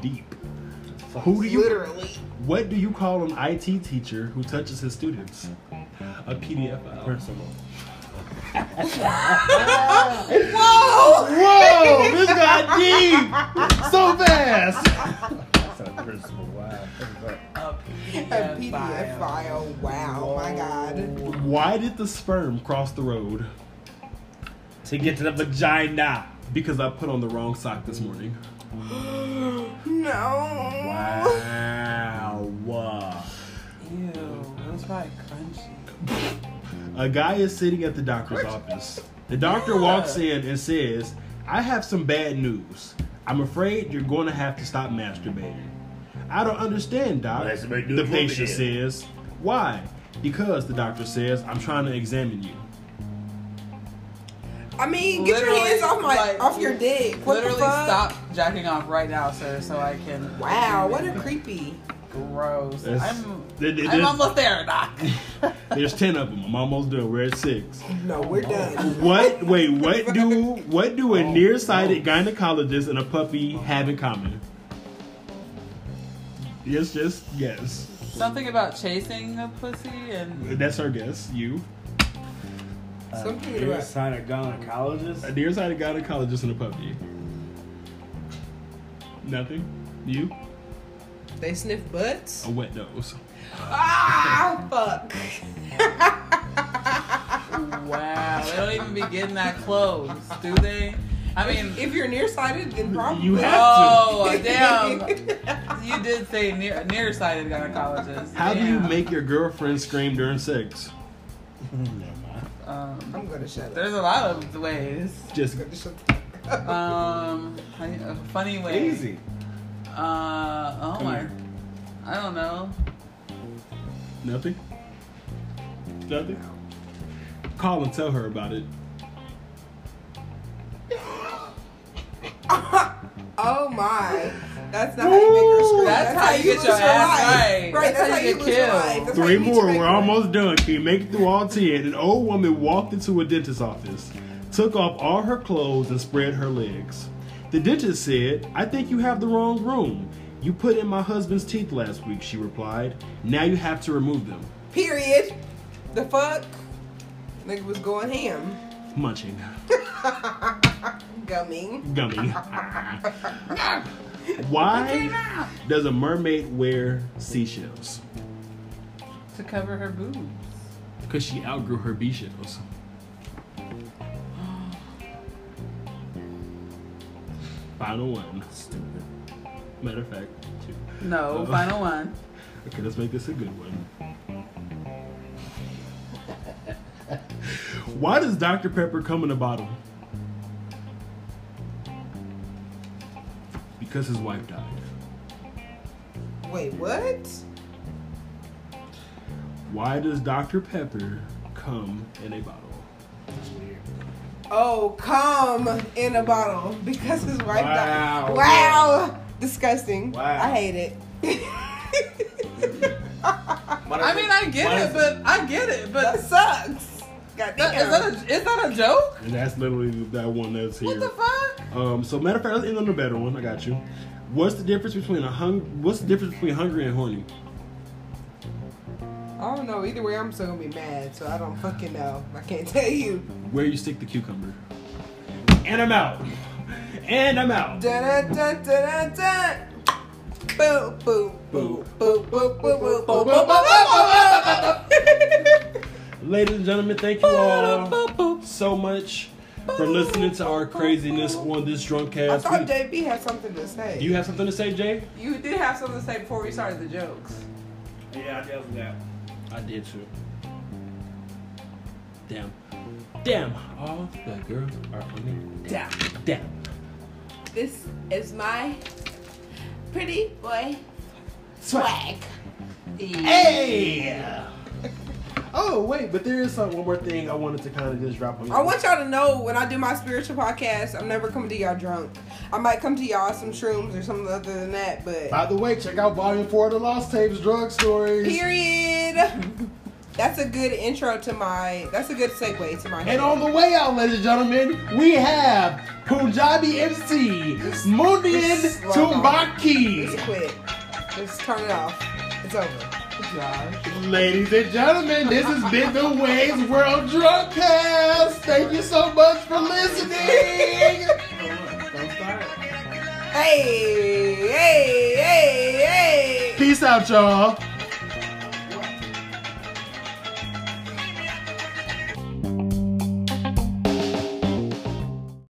Deep. Who do you? Literally. What do you call an IT teacher who touches his students? A PDF file. Uh, principal. Whoa! Whoa! This got deep so fast. A. Wow. A A PDF, PDF file. Wow, my god. Why did the sperm cross the road? To get to the vagina. Because I put on the wrong sock this morning. No. Wow. Wow. Ew, it was probably. A guy is sitting at the doctor's office. The doctor walks in and says, I have some bad news. I'm afraid you're going to have to stop masturbating. I don't understand, Doc. The patient says, Why? Because the doctor says, I'm trying to examine you. I mean, get your hands off my like, off your dick. What Literally, the fuck? stop jacking off right now, sir, so I can. Wow, what a creepy. Gross. That's- I'm, there- there- I'm there's- almost there, Doc. There's ten of them. I'm almost done. We're at six. No, we're done. What? Wait. What do what do a oh, nearsighted gynecologist and a puppy have in common? Yes, just yes. Something about chasing a pussy and That's our guess. You. Uh, Something You're a about- sign gynecologist. A nearsighted gynecologist and a puppy. Nothing. You. They sniff butts. A wet nose. Ah, fuck. wow, they don't even be getting that close, do they? I mean, If you're nearsighted, then probably. You have oh damn, you did say near nearsighted gynecologist. How do you make your girlfriend scream during sex? Um, I'm gonna shut up. there's a lot of ways. Just I'm gonna shut Um, a funny way. Easy. Uh, oh Come my, here. I don't know. nothing. Nothing. Call and tell her about it. Oh my. That's not how you make her scream. That's how you get your ass right. Right, That's that's, how how you you get your killed. life. Three you more. mate. We're almost done. Can you make it through all ten? An old woman walked into a dentist's office, took off all her clothes, and spread her legs. The dentist said, I think you have the wrong room. You put in my husband's teeth last week, she replied. Now you have to remove them. Period. The fuck? Nigga was going ham. Munching. Gummy. Gummy. Why does a mermaid wear seashells? To cover her boobs. Because she outgrew her bee shells. Final one. Stupid. Matter of fact, two. No, Uh, final one. Okay, let's make this a good one. Why does Dr. Pepper come in a bottle? Because his wife died. Wait, what? Why does Dr. Pepper come in a bottle? That's weird. Oh, come in a bottle because his wife Wow. died. Wow. Disgusting. Wow. I hate it. I mean, I get it, but I get it, but That sucks. God that, is that a is that a joke? And that's literally that one that's here. What the fuck? Um, so matter of fact, let's end on a better one. I got you. What's the difference between a hung? What's the difference between hungry and horny? I don't know. Either way, I'm still gonna be mad, so I don't fucking know. I can't tell you. Where you stick the cucumber. And I'm out. And I'm out. Dun dun dun dun dun. Boo boo boo boo boo boo boo boo boo boo. Ladies and gentlemen, thank you all so much for listening to our craziness on this drunk I cast. thought We- JB had something to say. Do you have something to say, Jay? You did have something to say before we started the jokes. Yeah, I definitely that. I did too. Damn. Damn. All the girls are funny. Damn. Damn. This is my pretty boy swag. Hey! Oh wait, but there is some, one more thing I wanted to kind of just drop on you. I want y'all to know when I do my spiritual podcast, I'm never coming to y'all drunk. I might come to y'all some shrooms or something other than that, but By the way, check out Volume Four of the Lost Tapes Drug Stories. period. That's a good intro to my. That's a good segue to my. And on the way out, ladies and gentlemen, we have Punjabi MC Mundian. To Bach Ke. Just quit. Just turn it off. It's over. Ladies and gentlemen, this has been the Wei's World Drunk Cast. Thank you so much for listening. Hey, hey, hey, hey. Peace out, y'all.